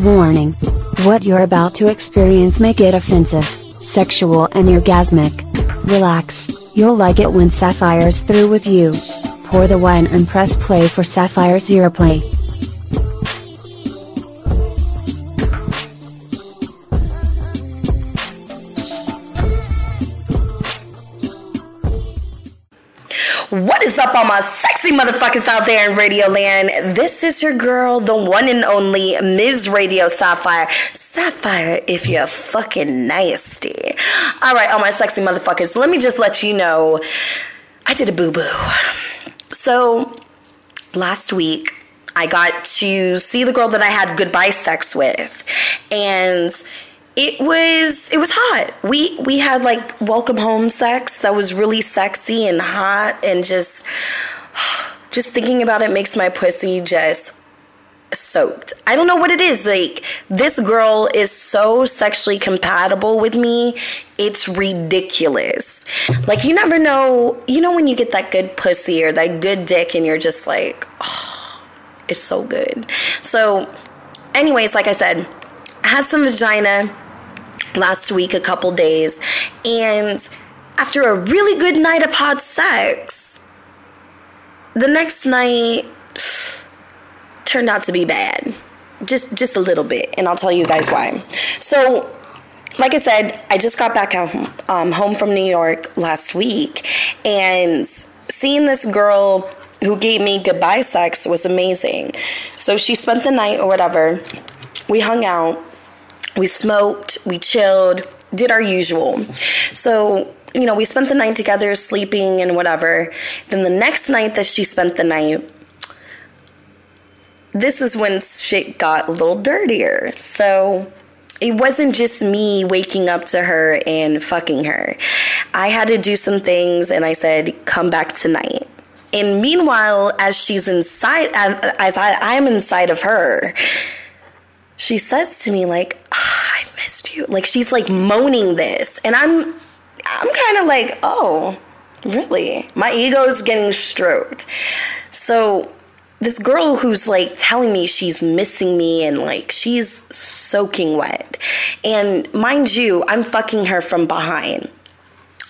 Warning. What you're about to experience may get offensive, sexual and orgasmic. Relax, you'll like it when Sapphire's through with you. Pour the wine and press play for Sapphire Zero is up, all my sexy motherfuckers out there in Radio Land? This is your girl, the one and only Ms. Radio Sapphire. Sapphire, if you're fucking nasty. All right, all my sexy motherfuckers, let me just let you know I did a boo boo. So, last week, I got to see the girl that I had goodbye sex with. And it was it was hot. We we had like welcome home sex that was really sexy and hot and just just thinking about it makes my pussy just soaked. I don't know what it is. Like this girl is so sexually compatible with me. It's ridiculous. Like you never know, you know when you get that good pussy or that good dick and you're just like, oh, it's so good. So anyways, like I said, I had some vagina last week, a couple days, and after a really good night of hot sex, the next night turned out to be bad. Just just a little bit, and I'll tell you guys why. So, like I said, I just got back home, um, home from New York last week, and seeing this girl who gave me goodbye sex was amazing. So she spent the night or whatever. We hung out we smoked, we chilled, did our usual. So, you know, we spent the night together sleeping and whatever. Then the next night that she spent the night, this is when shit got a little dirtier. So, it wasn't just me waking up to her and fucking her. I had to do some things and I said, come back tonight. And meanwhile, as she's inside, as, as I, I'm inside of her, she says to me like oh, i missed you. Like she's like moaning this. And i'm i'm kind of like oh really? My ego's getting stroked. So this girl who's like telling me she's missing me and like she's soaking wet. And mind you i'm fucking her from behind.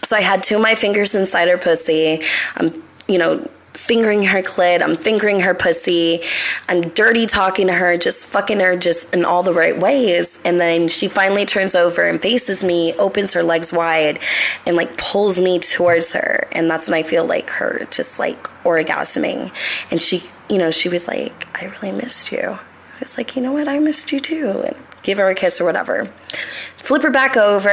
So i had two of my fingers inside her pussy. I'm you know fingering her clit, I'm fingering her pussy, I'm dirty talking to her, just fucking her just in all the right ways. And then she finally turns over and faces me, opens her legs wide, and like pulls me towards her. And that's when I feel like her just like orgasming. And she, you know, she was like, I really missed you. I was like, you know what? I missed you too. And give her a kiss or whatever. Flip her back over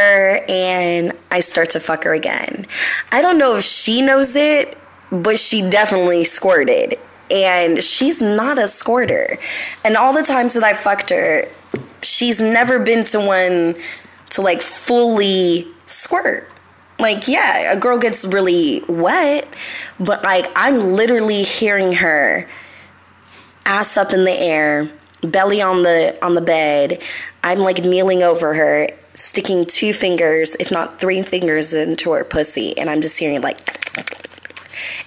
and I start to fuck her again. I don't know if she knows it but she definitely squirted. And she's not a squirter. And all the times that I fucked her, she's never been to one to like fully squirt. Like, yeah, a girl gets really wet, but like, I'm literally hearing her ass up in the air, belly on the on the bed. I'm like kneeling over her, sticking two fingers, if not three fingers into her pussy, and I'm just hearing like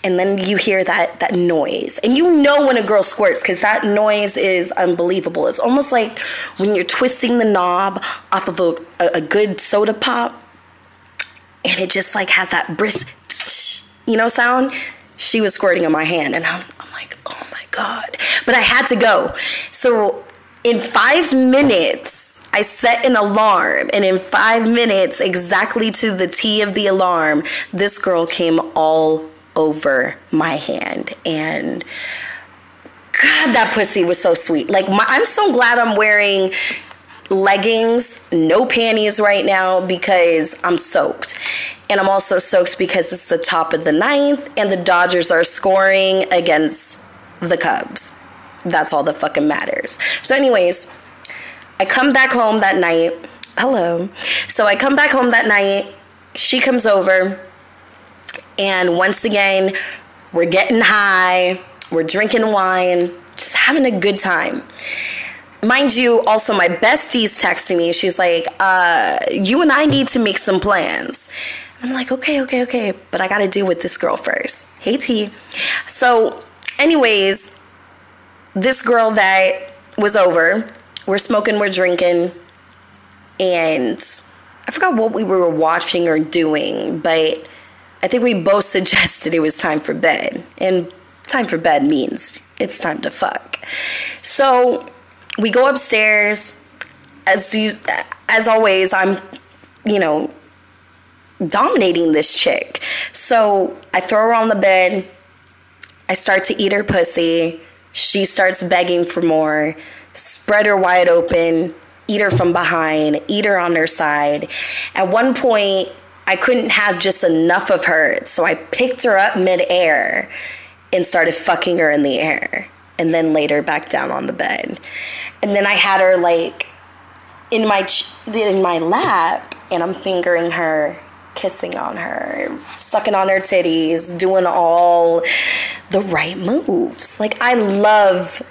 and then you hear that that noise. And you know when a girl squirts because that noise is unbelievable. It's almost like when you're twisting the knob off of a, a, good soda pop and it just like has that brisk you know sound. She was squirting on my hand and I'm, I'm like oh my god. But i had to go. So in five minutes I set an alarm, and in five minutes, exactly to the T of the alarm, this girl came all over my hand. And god that pussy was so sweet. Like my, i'm so glad i'm wearing leggings no panties right now because i'm soaked. And i'm also soaked because it's the top of the ninth and the dodgers are scoring against the cubs. That's all that fucking matters. So anyways i come back home that night. Hello. So i come back home that night. She comes over and once again, we're getting high, we're drinking wine, just having a good time. Mind you, also my bestie's texting me. She's like, uh, you and I need to make some plans. I'm like, okay, okay, okay, but I gotta deal with this girl first. Hey T. So, anyways, this girl that was over, we're smoking, we're drinking, and I forgot what we were watching or doing, but I think we both suggested it was time for bed. And time for bed means it's time to fuck. So we go upstairs. As you, as always, I'm, you know, dominating this chick. So I throw her on the bed. I start to eat her pussy. She starts begging for more. Spread her wide open. Eat her from behind. Eat her on her side. At one point, I couldn't have just enough of her. So I picked her up midair and started fucking her in the air. And then laid her back down on the bed. And then I had her like in my in my lap and I'm fingering her kissing on her, sucking on her titties, doing all the right moves. Like, I love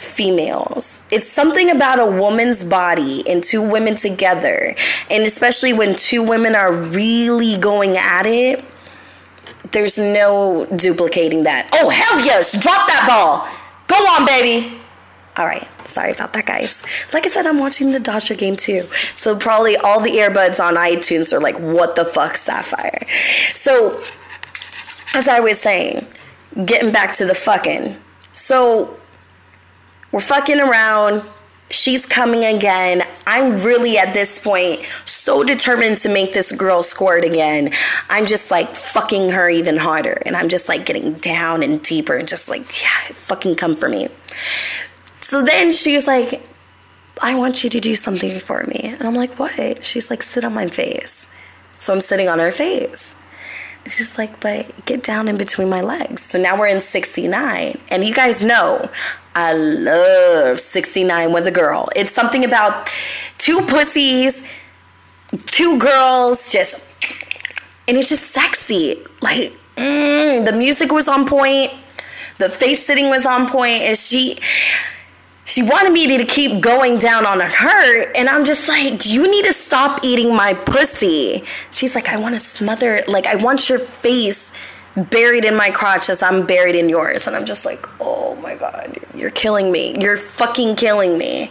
females. It's something about a woman's body and two women together, and especially when two women are really going at it. There's no duplicating that. Oh, hell yes! Drop that ball! Go on, baby! All right, sorry about that, guys. Like I said, I'm watching the Dodger game too. So probably all the earbuds on iTunes are like, what the fuck, Sapphire? So, as I was saying, getting back to the fucking. So, we're fucking around. She's coming again. I'm really at this point so determined to make this girl squirt again. I'm just like fucking her even harder. And I'm just like getting down and deeper and just like, yeah, fucking come for me. So then she was like, I want you to do something for me. And I'm like, what? She's like, sit on my face. So I'm sitting on her face. She's like, but get down in between my legs. So now we're in 69. And you guys know I love 69 with a girl. It's something about two pussies, two girls, just, and it's just sexy. Like, mm, the music was on point, the face sitting was on point, and she, she wanted me to keep going down on her and i'm just like you need to stop eating my pussy? She's like i want to smother like i want your face buried in my crotch as i'm buried in yours. And i'm just like oh my god you're killing me. You're fucking killing me.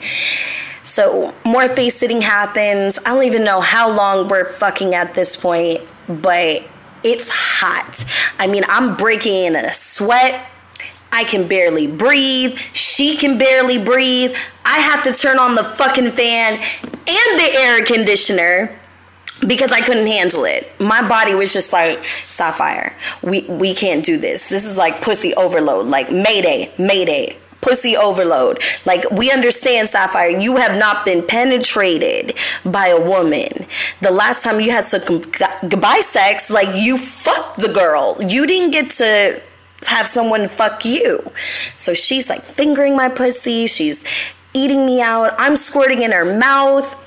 So more face sitting happens. I don't even know how long we're fucking at this point but it's hot. I mean i'm breaking in a sweat I can barely breathe. She can barely breathe. I have to turn on the fucking fan and the air conditioner because I couldn't handle it. My body was just like, Sapphire, we, we can't do this. This is like pussy overload, like Mayday, Mayday. Pussy overload. Like, we understand, Sapphire, you have not been penetrated by a woman. The last time you had some goodbye sex, like, you fucked the girl. You didn't get to have someone fuck you. So she's like fingering my pussy, she's eating me out, I'm squirting in her mouth.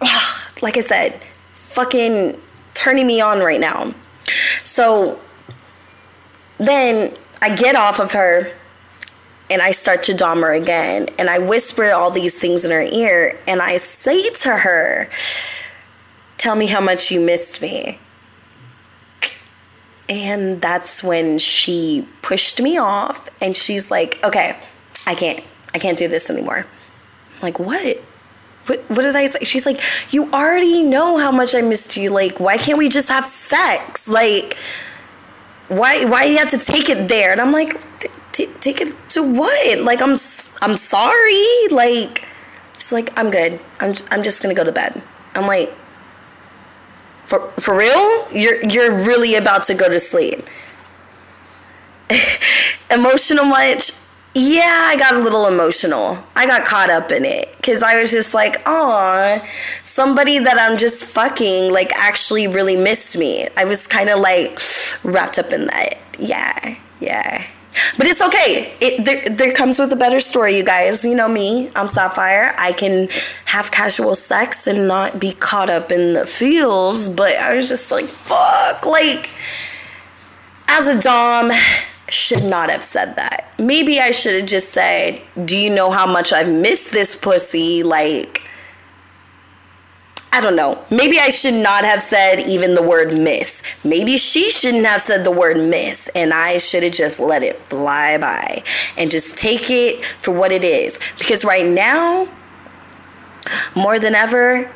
Ugh, like I said, fucking turning me on right now. So then I get off of her and I start to dom her again. And I whisper all these things in her ear and I say to her, Tell me how much you missed me. And that's when she pushed me off and she's like, okay, I can't, I can't do this anymore. I'm like, what? What, what did I say? She's like, you already know how much I missed you. Like, why can't we just have sex? Like, why, why do you have to take it there? And I'm like, take it to what? Like, I'm, I'm sorry. Like, it's like, I'm good. I'm, I'm just gonna go to bed. I'm like, for for real? You're you're really about to go to sleep. Emotional much? Yeah, I got a little emotional. I got caught up in it because I was just like, oh, somebody that I'm just fucking like actually really missed me. I was kind of like wrapped up in that. Yeah, yeah. But it's okay. It there, there comes with a better story, you guys. You know me. I'm Sapphire. I can have casual sex and not be caught up in the feels. But I was just like, fuck. Like, as a dom, should not have said that. Maybe I should have just said, "Do you know how much I've missed this pussy?" Like I don't know. Maybe I should not have said even the word miss. Maybe she shouldn't have said the word miss, and I should have just let it fly by and just take it for what it is. Because right now, more than ever,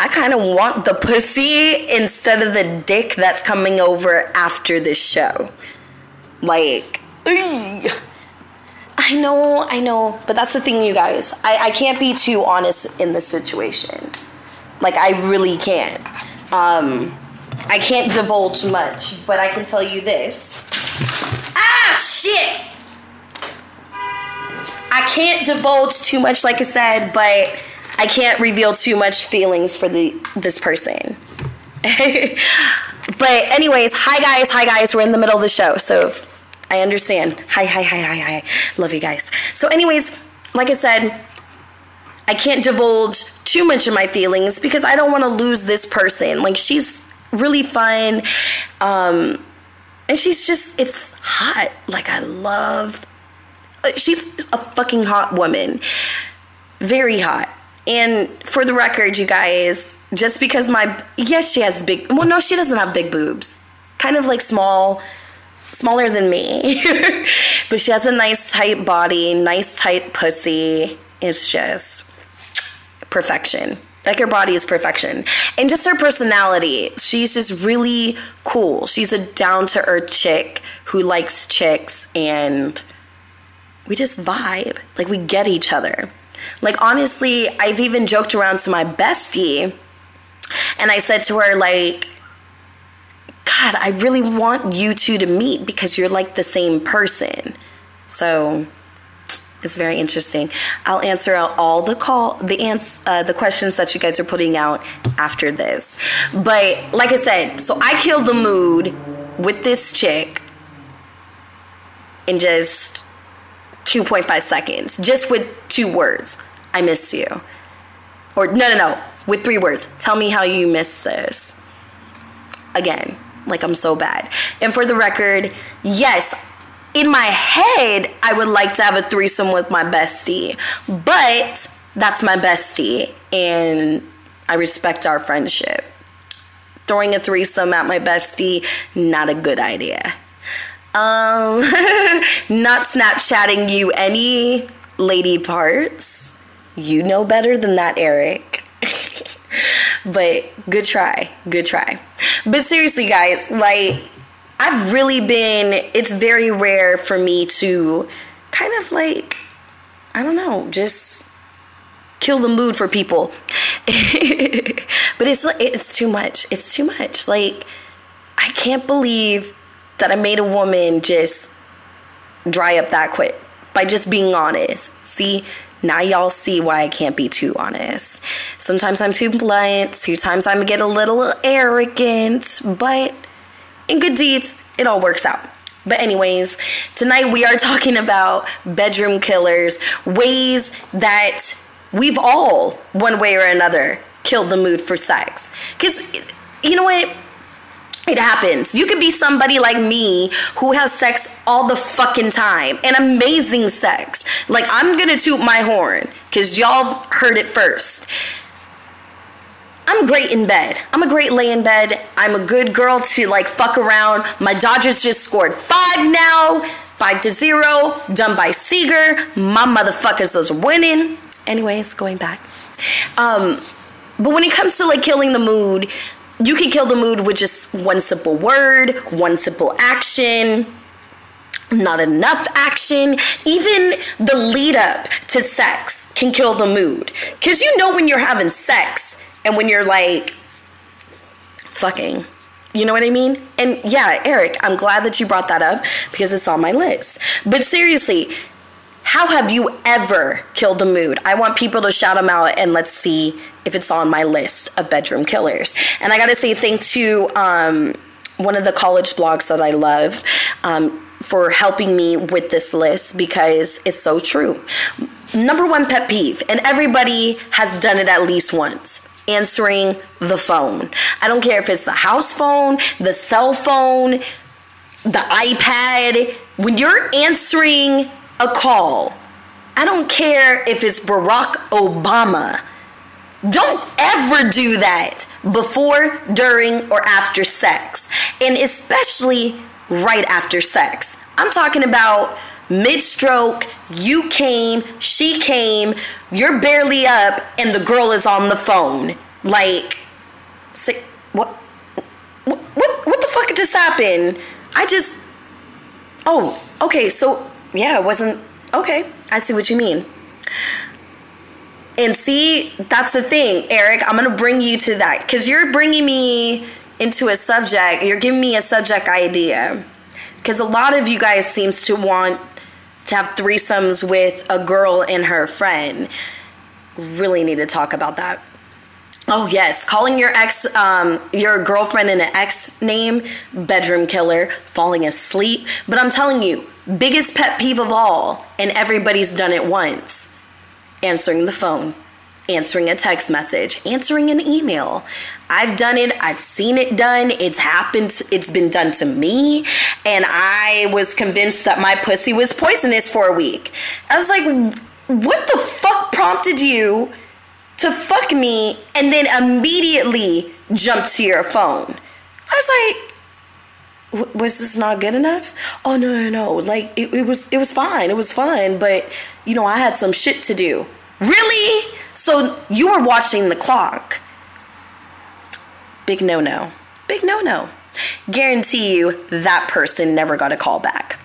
I kind of want the pussy instead of the dick that's coming over after this show. Like, I know, I know, but that's the thing, you guys. I, I can't be too honest in this situation. Like, I really can't. Um, I can't divulge much, but I can tell you this. Ah, shit! I can't divulge too much, like I said, but I can't reveal too much feelings for the this person. but anyways, hi guys, hi guys. We're in the middle of the show, so I understand. Hi, hi, hi, hi, hi. Love you guys. So, anyways, like I said, I can't divulge too much of my feelings because I don't want to lose this person. Like she's really fun. Um, and she's just it's hot. Like I love uh, she's a fucking hot woman. Very hot. And for the record, you guys, just because my yes, she has big well no, she doesn't have big boobs. Kind of like small smaller than me. but she has a nice tight body, nice tight pussy. It's just perfection. Like her body is perfection. And just her personality. She's just really cool. She's a down to earth chick who likes chicks and we just vibe. Like we get each other. Like honestly, I've even joked around to my bestie and I said to her like God, I really want you two to meet because you're like the same person. So it's very interesting. I'll answer out all the call, the ans, uh, the questions that you guys are putting out after this. But like I said, so I killed the mood with this chick in just 2.5 seconds, just with two words. I miss you. Or no, no, no, with three words. Tell me how you miss this. Again, like I'm so bad. And for the record, yes, in my head, I would like to have a threesome with my bestie, but that's my bestie, and I respect our friendship. Throwing a threesome at my bestie, not a good idea. Um, not Snapchatting you any lady parts. You know better than that, Eric. but good try. Good try. But seriously, guys, like, I've really been, it's very rare for me to kind of like, I don't know, just kill the mood for people. but it's it's too much. It's too much. Like I can't believe that I made a woman just dry up that quick by just being honest. See, now y'all see why I can't be too honest. Sometimes I'm too blunt, sometimes I get a little arrogant, but in good deeds, it all works out. But, anyways, tonight we are talking about bedroom killers, ways that we've all, one way or another, killed the mood for sex. Because, you know what? It happens. You can be somebody like me who has sex all the fucking time and amazing sex. Like, I'm gonna toot my horn because y'all heard it first. I'm great in bed. I'm a great lay in bed. I'm a good girl to like fuck around. My Dodgers just scored five now, five to zero, done by Seager. My motherfuckers is winning. Anyways, going back. Um, but when it comes to like killing the mood, you can kill the mood with just one simple word, one simple action, not enough action. Even the lead up to sex can kill the mood. Because you know when you're having sex and when you're like fucking. You know what I mean? And yeah, Eric, I'm glad that you brought that up because it's on my list. But seriously, how have you ever killed the mood? I want people to shout them out and let's see if it's on my list of bedroom killers. And I gotta say, thank to um, one of the college blogs that I love um, for helping me with this list because it's so true. Number one pet peeve, and everybody has done it at least once answering the phone. I don't care if it's the house phone, the cell phone, the iPad. When you're answering a call, I don't care if it's Barack Obama don't ever do that before, during, or after sex. And especially right after sex. I'm talking about mid stroke, you came, she came, you're barely up, and the girl is on the phone. Like, say, what, what, what, the fuck just happened? I just, oh, okay, so yeah, it wasn't, okay, I see what you mean. And see, that's the thing, Eric. I'm gonna bring you to that because you're bringing me into a subject. You're giving me a subject idea because a lot of you guys seems to want to have threesomes with a girl and her friend. Really need to talk about that. Oh yes, calling your ex, um, your girlfriend in an ex name, bedroom killer, falling asleep. But I'm telling you, biggest pet peeve of all, and everybody's done it once answering the phone, answering a text message, answering an email. I've done it, I've seen it done, it's happened, it's been done to me, and I was convinced that my pussy was poisonous for a week. I was like, what the fuck prompted you to fuck me and then immediately jump to your phone? I was like, was this not good enough? Oh no, no, no. Like it, it was it was fine. It was fun, but you know, I had some shit to do. Really? So you were watching the clock. Big no no. Big no no. Guarantee you that person never got a call back.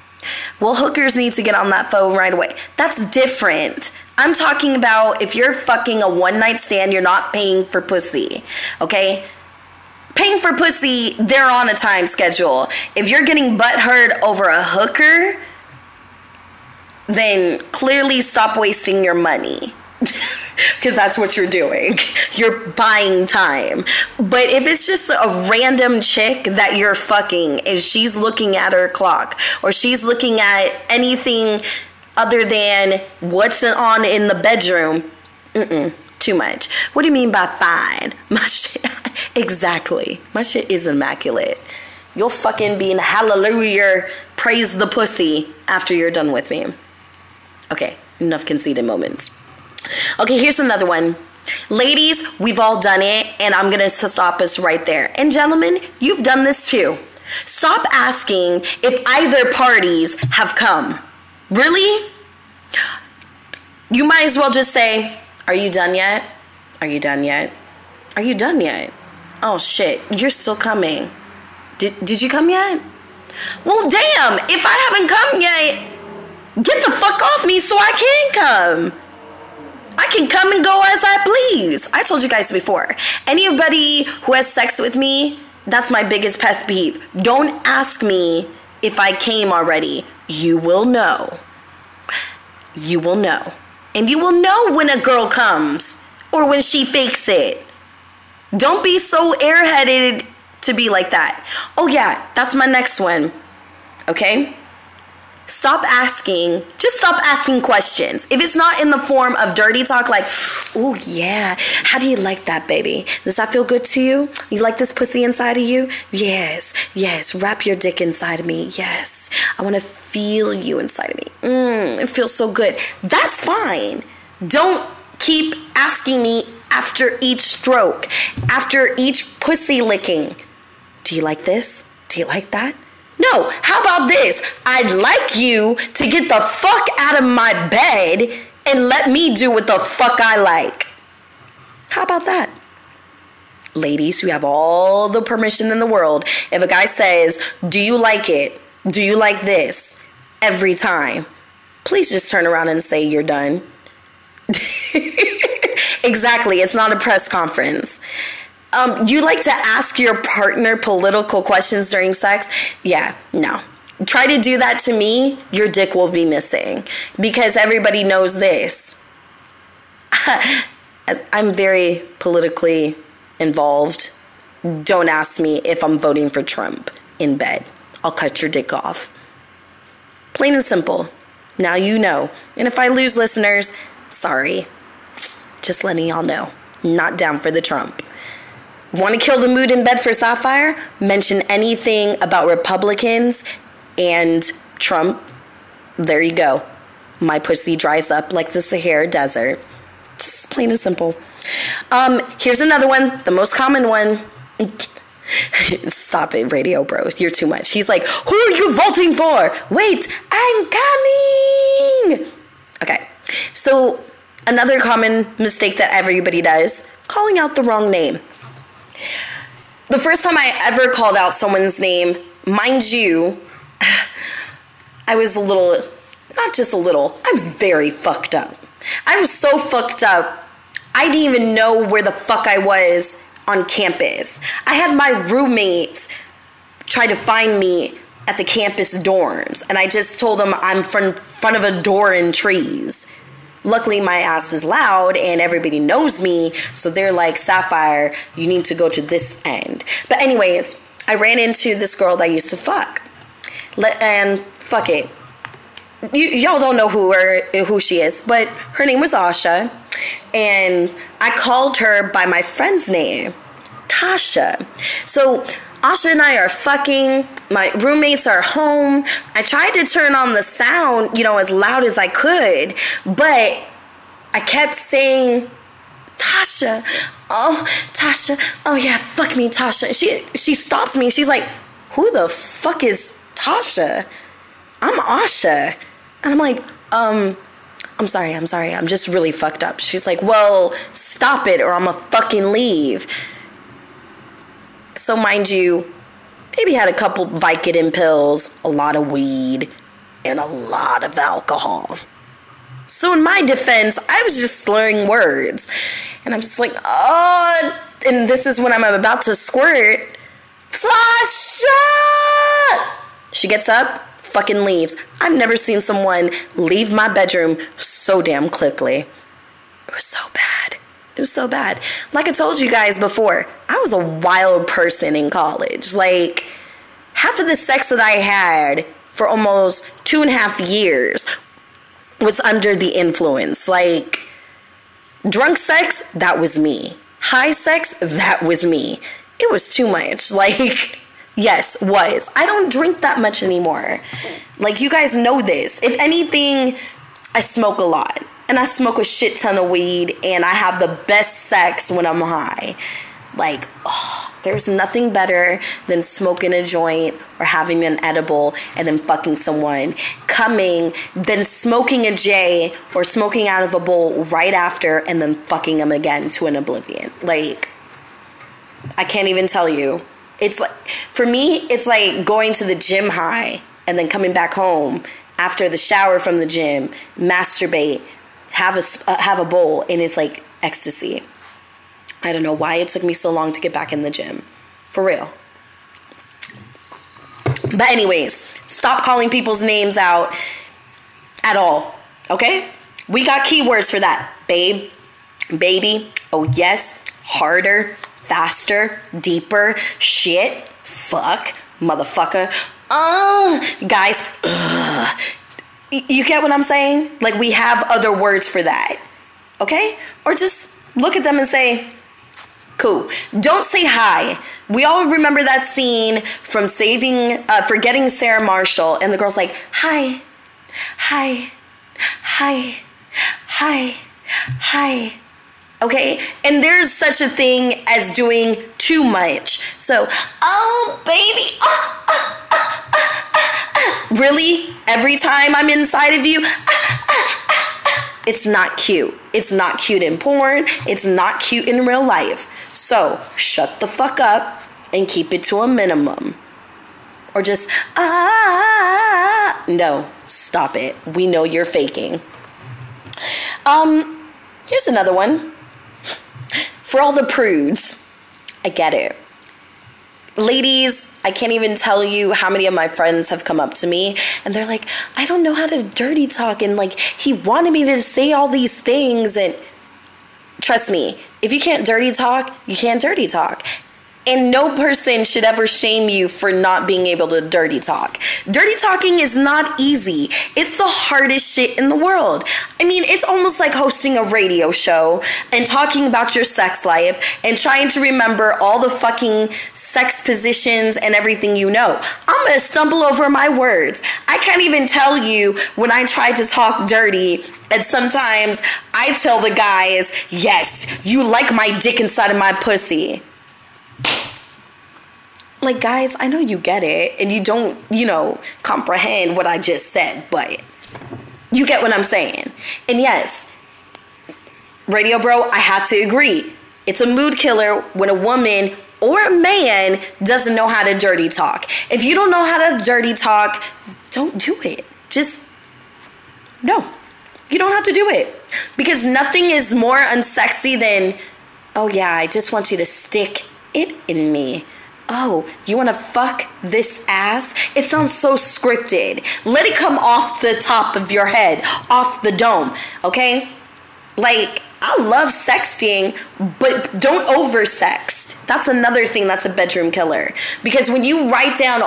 Well, hookers need to get on that phone right away. That's different. I'm talking about if you're fucking a one night stand, you're not paying for pussy. Okay? paying for pussy, they're on a time schedule. If you're getting butt hurt over a hooker, then clearly stop wasting your money. Because that's what you're doing. You're buying time. But if it's just a random chick that you're fucking and she's looking at her clock or she's looking at anything other than what's on in the bedroom, mm-mm too much. What do you mean by fine? My shit, exactly. My shit is immaculate. You'll fucking be in hallelujah, praise the pussy after you're done with me. Okay, enough conceited moments. Okay, here's another one. Ladies, we've all done it, and I'm gonna stop us right there. And gentlemen, you've done this too. Stop asking if either parties have come. Really? You might as well just say, are you done yet? Are you done yet? Are you done yet? Oh shit, you're still coming. Did, did you come yet? Well, damn, if I haven't come yet, get the fuck off me so I can come. Can come and go as I please. I told you guys before. Anybody who has sex with me, that's my biggest pet peeve. Don't ask me if I came already. You will know. You will know. And you will know when a girl comes or when she fakes it. Don't be so airheaded to be like that. Oh, yeah, that's my next one. Okay? Stop asking, just stop asking questions. If it's not in the form of dirty talk, like, oh yeah, how do you like that, baby? Does that feel good to you? You like this pussy inside of you? Yes, yes. Wrap your dick inside of me. Yes. I want to feel you inside of me. Mmm, it feels so good. That's fine. Don't keep asking me after each stroke, after each pussy licking. Do you like this? Do you like that? No, how about this? I'd like you to get the fuck out of my bed and let me do what the fuck I like. How about that? Ladies, you have all the permission in the world. If a guy says, Do you like it? Do you like this? Every time, please just turn around and say you're done. exactly, it's not a press conference. Um, you like to ask your partner political questions during sex? Yeah, no. Try to do that to me, your dick will be missing because everybody knows this. I'm very politically involved. Don't ask me if I'm voting for Trump in bed. I'll cut your dick off. Plain and simple. Now you know. And if I lose listeners, sorry. Just letting y'all know. Not down for the Trump. Want to kill the mood in bed for Sapphire? Mention anything about Republicans and Trump. There you go. My pussy dries up like the Sahara Desert. Just plain and simple. Um, here's another one, the most common one. Stop it, radio bro. You're too much. He's like, Who are you voting for? Wait, I'm coming. Okay. So, another common mistake that everybody does calling out the wrong name. The first time I ever called out someone's name, mind you, I was a little, not just a little, I was very fucked up. I was so fucked up, I didn't even know where the fuck I was on campus. I had my roommates try to find me at the campus dorms, and I just told them I'm from front of a door in trees. Luckily, my ass is loud and everybody knows me, so they're like, Sapphire, you need to go to this end. But, anyways, I ran into this girl that I used to fuck. And fuck it. You, y'all don't know who her, who she is, but her name was Asha and I called her by my friend's name, Tasha. So Asha and I are fucking. My roommates are home. I tried to turn on the sound, you know, as loud as I could, but I kept saying, Tasha, oh, Tasha, oh yeah, fuck me, Tasha. She she stops me. She's like, who the fuck is Tasha? I'm Asha. And I'm like, um, I'm sorry, I'm sorry, I'm just really fucked up. She's like, Well, stop it or I'm gonna fucking leave. So, mind you, baby had a couple Vicodin pills, a lot of weed, and a lot of alcohol. So, in my defense, I was just slurring words. And I'm just like, Oh, and this is when I'm about to squirt. Sasha! She gets up, fucking leaves. I've never seen someone leave my bedroom so damn quickly. It was so bad. It was so bad. Like I told you guys before, I was a wild person in college. Like, half of the sex that I had for almost two and a half years was under the influence. Like, drunk sex, that was me. High sex, that was me. It was too much. Like, Yes, was. I don't drink that much anymore. Like, you guys know this. If anything, I smoke a lot. And I smoke a shit ton of weed, and I have the best sex when I'm high. Like, oh, there's nothing better than smoking a joint or having an edible and then fucking someone. Coming, then smoking a J or smoking out of a bowl right after and then fucking them again to an oblivion. Like, I can't even tell you it's like for me it's like going to the gym high and then coming back home after the shower from the gym masturbate have a uh, have a bowl and it's like ecstasy i don't know why it took me so long to get back in the gym for real but anyways stop calling people's names out at all okay we got keywords for that babe baby oh yes harder faster, deeper, shit, fuck, motherfucker. Uh, guys, ugh. You get what I'm saying? Like, we have other words for that. Okay? Or just look at them and say, cool. Don't say hi. We all remember that scene from saving, uh, forgetting Sarah Marshall, and the girl's like, hi, hi, hi, hi, hi. Okay? And there's such a thing as doing too much. So, oh, baby. Oh, oh, oh, really? Every time I'm inside of you? Ah, ah, ah, it's not cute. It's not cute in porn. It's not cute in real life. So, shut the fuck up and keep it to a minimum. Or just, ah, no, stop it. We know you're faking. Um, here's another one. For all the prudes, I get it. Ladies, I can't even tell you how many of my friends have come up to me and they're like, I don't know how to dirty talk. And like, he wanted me to say all these things. And trust me, if you can't dirty talk, you can't dirty talk. And no person should ever shame you for not being able to dirty talk. Dirty talking is not easy. It's the hardest shit in the world. I mean, it's almost like hosting a radio show and talking about your sex life and trying to remember all the fucking sex positions and everything you know. I'm gonna stumble over my words. I can't even tell you when I try to talk dirty, and sometimes I tell the guys, yes, you like my dick inside of my pussy. Like, guys, I know you get it and you don't, you know, comprehend what I just said, but you get what I'm saying. And yes, Radio Bro, I have to agree. It's a mood killer when a woman or a man doesn't know how to dirty talk. If you don't know how to dirty talk, don't do it. Just no. You don't have to do it. Because nothing is more unsexy than, oh yeah, I just want you to stick it in me. Oh, you want to fuck this ass? It sounds so scripted. Let it come off the top of your head, off the dome, okay? Like, I love sexting, but don't oversext. That's another thing that's a bedroom killer. Because when you write down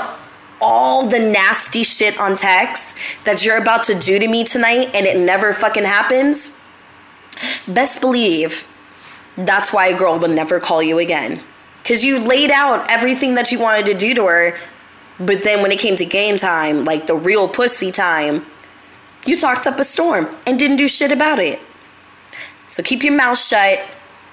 all the nasty shit on text that you're about to do to me tonight and it never fucking happens, best believe that's why a girl will never call you again. Because you laid out everything that you wanted to do to her, but then when it came to game time, like the real pussy time, you talked up a storm and didn't do shit about it. So keep your mouth shut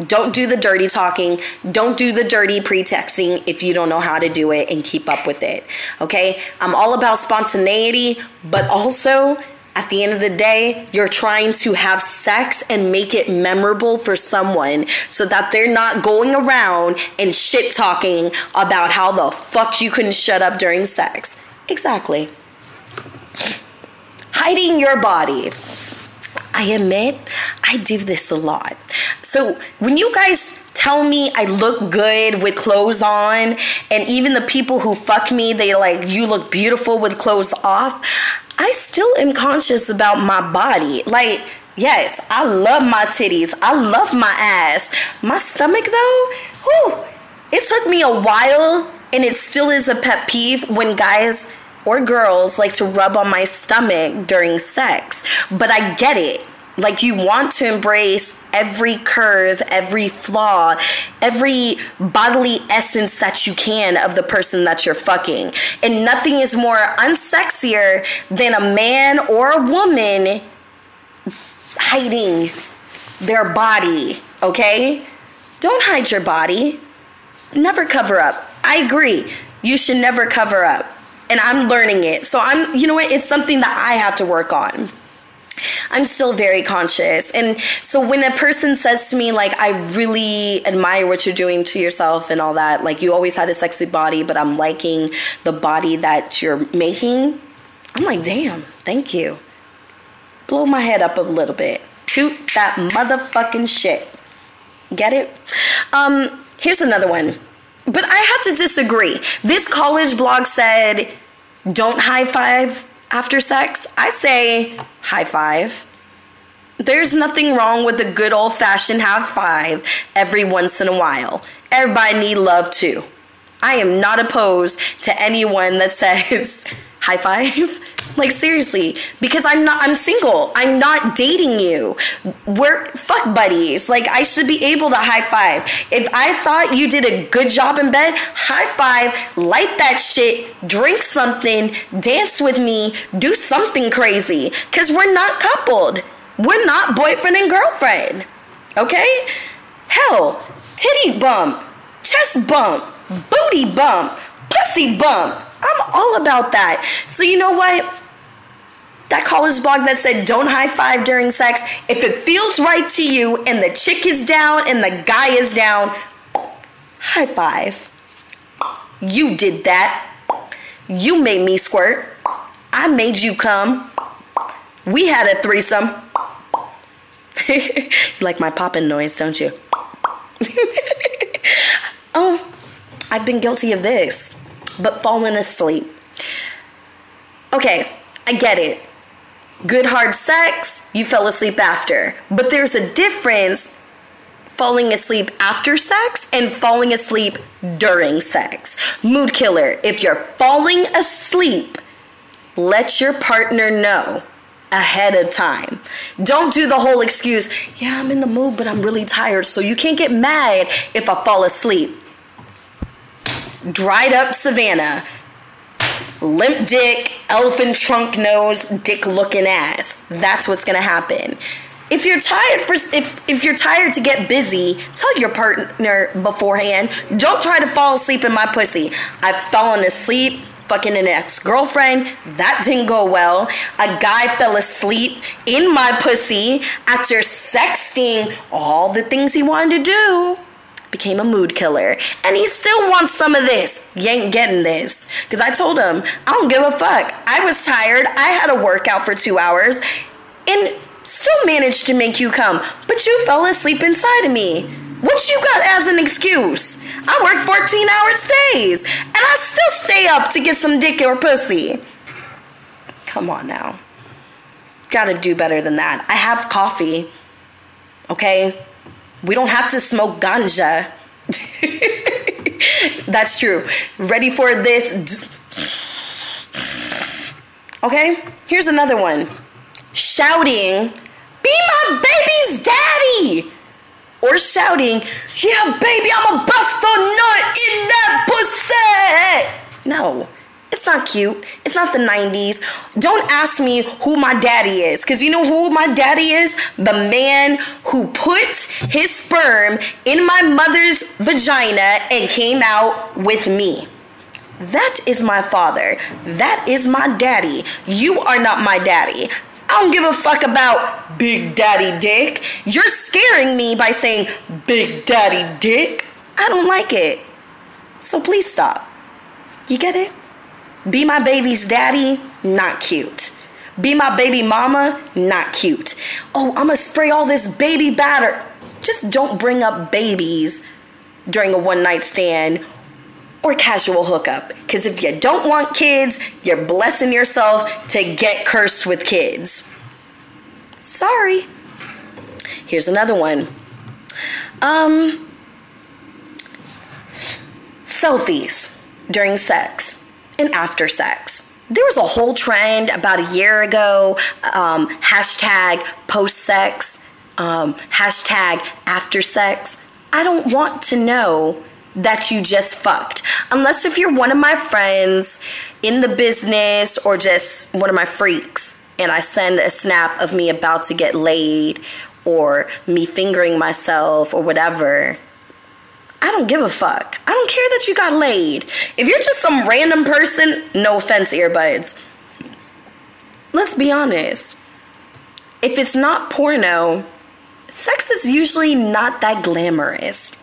don't do the dirty talking. Don't do the dirty pretexting if you don't know how to do it and keep up with it. Okay? I'm all about spontaneity, but also at the end of the day, you're trying to have sex and make it memorable for someone so that they're not going around and shit talking about how the fuck you couldn't shut up during sex. Exactly. Hiding your body. I admit I do this a lot. So when you guys tell me I look good with clothes on, and even the people who fuck me, they like, you look beautiful with clothes off, I still am conscious about my body. Like, yes, I love my titties, I love my ass. My stomach, though, whew, it took me a while, and it still is a pet peeve when guys or girls like to rub on my stomach during sex. But I get it. Like you want to embrace every curve, every flaw, every bodily essence that you can of the person that you're fucking. And nothing is more unsexier than a man or a woman hiding their body, okay? Don't hide your body. Never cover up. I agree. You should never cover up and I'm learning it. So I'm, you know what? It's something that I have to work on. I'm still very conscious. And so when a person says to me, like, I really admire what you're doing to yourself and all that, like, you always had a sexy body, but I'm liking the body that you're making, I'm like, damn, thank you. Blow my head up a little bit. Toot that motherfucking shit. Get it? Um, here's another one. But I have to disagree. This college blog said, don't high five after sex. I say, high five. There's nothing wrong with a good old fashioned high five every once in a while. Everybody need love too. I am not opposed to anyone that says high five. Like seriously, because I'm not I'm single. I'm not dating you. We're fuck buddies. Like I should be able to high five. If I thought you did a good job in bed, high five, light that shit, drink something, dance with me, do something crazy cuz we're not coupled. We're not boyfriend and girlfriend. Okay? Hell, titty bump, chest bump, booty bump, pussy bump. I'm all about that. So you know what? That college blog that said don't high five during sex, if it feels right to you and the chick is down and the guy is down, high five. You did that. You made me squirt. I made you come. We had a threesome. you like my popping noise, don't you? oh, I've been guilty of this, but fallen asleep. Okay, I get it. Good hard sex, you fell asleep after. But there's a difference falling asleep after sex and falling asleep during sex. Mood killer, if you're falling asleep, let your partner know ahead of time. Don't do the whole excuse, yeah, I'm in the mood, but I'm really tired, so you can't get mad if I fall asleep. Dried up Savannah limp dick, elephant trunk nose, dick looking ass. That's what's gonna happen. If you're tired for if if you're tired to get busy, tell your partner beforehand. Don't try to fall asleep in my pussy. I've fallen asleep fucking an ex girlfriend. That didn't go well. A guy fell asleep in my pussy after sexting all the things he wanted to do. Became a mood killer. And he still wants some of this. You ain't getting this. Because I told him, I don't give a fuck. I was tired. I had a workout for two hours and still managed to make you come. But you fell asleep inside of me. What you got as an excuse? I work 14 hour days and I still stay up to get some dick or pussy. Come on now. Gotta do better than that. I have coffee. Okay? We don't have to smoke ganja. That's true. Ready for this? Okay? Here's another one. Shouting, Be my baby's daddy! or shouting, Yeah, baby, I'm a bust a nut in that pussy. No, it's not cute. It's not the 90s. Don't ask me who my daddy is, because you know who my daddy is? The man who put his sperm in my mother's vagina and came out with me. That is my father. That is my daddy. You are not my daddy. I don't give a fuck about Big Daddy Dick. You're scaring me by saying Big Daddy Dick. I don't like it. So please stop. You get it? Be my baby's daddy, not cute. Be my baby mama, not cute. Oh, I'm gonna spray all this baby batter. Just don't bring up babies during a one night stand or casual hookup. Because if you don't want kids, you're blessing yourself to get cursed with kids. Sorry. Here's another one. Um, selfies during sex and after sex. There was a whole trend about a year ago. Um, hashtag post sex, um, hashtag after sex. I don't want to know that you just fucked. Unless if you're one of my friends in the business or just one of my freaks and I send a snap of me about to get laid or me fingering myself or whatever. I don't give a fuck. I don't care that you got laid. If you're just some random person, no offense, earbuds. Let's be honest. If it's not porno, sex is usually not that glamorous.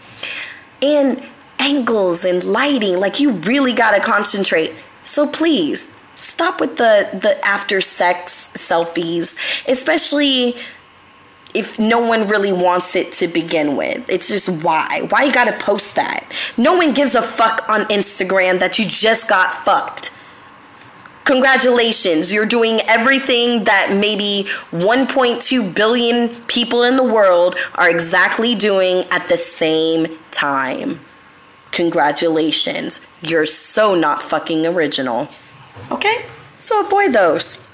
And angles and lighting. Like you really got to concentrate. So please stop with the the after sex selfies, especially if no one really wants it to begin with. It's just why? Why you got to post that? No one gives a fuck on Instagram that you just got fucked. Congratulations, you're doing everything that maybe 1.2 billion people in the world are exactly doing at the same time. Congratulations. You're so not fucking original. Okay? So avoid those.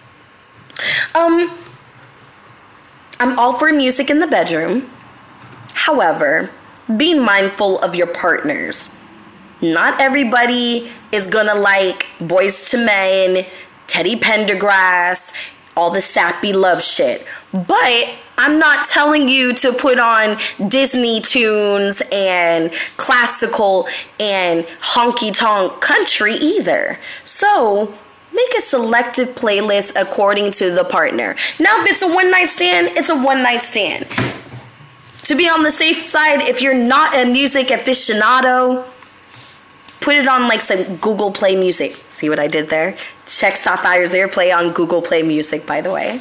Um I'm all for music in the bedroom. However, be mindful of your partners. Not everybody is gonna like Boyz II Men, Teddy Pendergrass, all the sappy love shit. But I'm not telling you to put on Disney tunes and classical and honky tonk country either. So, make a selective playlist according to the partner. Now, if it's a one night stand, it's a one night stand. To be on the safe side, if you're not a music aficionado, put it on like some Google Play Music. See what I did there? Check Sapphire's Earplay on Google Play Music, by the way.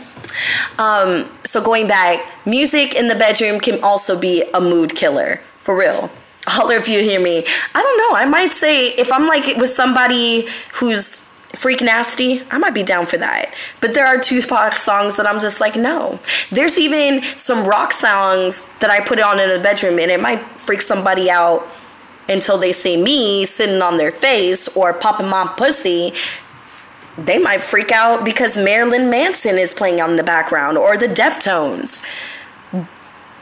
Um, so going back, music in the bedroom can also be a mood killer, for real. Holler if you hear me. I don't know. I might say if I'm like with somebody who's freak nasty, I might be down for that. But there are Tupac songs that I'm just like, no. There's even some rock songs that I put on in the bedroom and it might freak somebody out until they see me sitting on their face or popping my pussy, they might freak out because Marilyn Manson is playing on the background or the Deftones.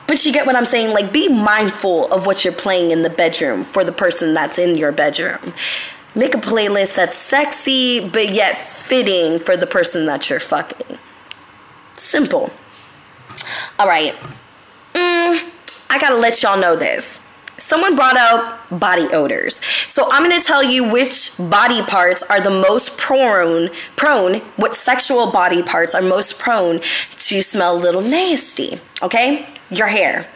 But you get what I'm saying? Like, be mindful of what you're playing in the bedroom for the person that's in your bedroom. Make a playlist that's sexy but yet fitting for the person that you're fucking. Simple. All right. Mm, I gotta let y'all know this. Someone brought up body odors. So I'm to tell you which body parts are the most prone prone what sexual body parts are most prone to smell a little nasty, okay? Your hair.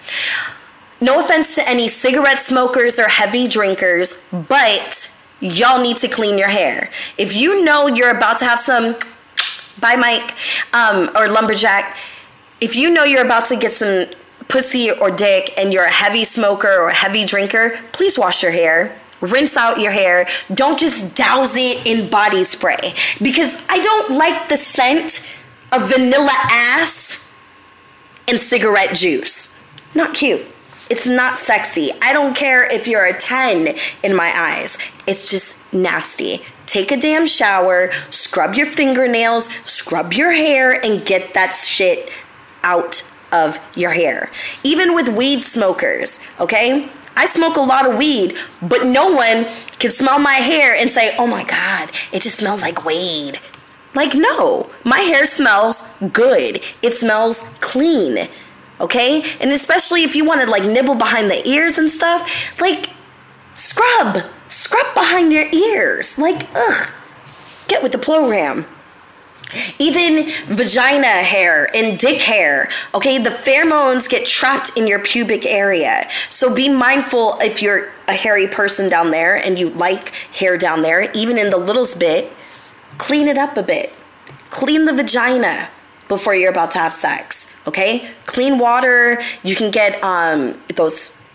No offense to any cigarette smokers or heavy drinkers, but y'all need to clean your hair. If you know you're about to have some bye Mike um, or lumberjack, if you know you're about to get some pussy or dick and you're a heavy smoker or a heavy drinker, please wash your hair. Rinse out your hair. Don't just douse it in body spray because I don't like the scent of vanilla ass and cigarette juice. Not cute. It's not sexy. I don't care if you're a 10 in my eyes. It's just nasty. Take a damn shower, scrub your fingernails, scrub your hair, and get that shit out of your hair. Even with weed smokers, okay? I smoke a lot of weed, but no one can smell my hair and say, oh my God, it just smells like weed. Like, no, my hair smells good. It smells clean, okay? And especially if you want to like nibble behind the ears and stuff, like, scrub, scrub behind your ears. Like, ugh, get with the program. Even vagina hair and dick hair, okay, the pheromones get trapped in your pubic area. So be mindful if you're a hairy person down there and you like hair down there, even in the littlest bit, clean it up a bit. Clean the vagina before you're about to have sex, okay? Clean water. You can get um, those,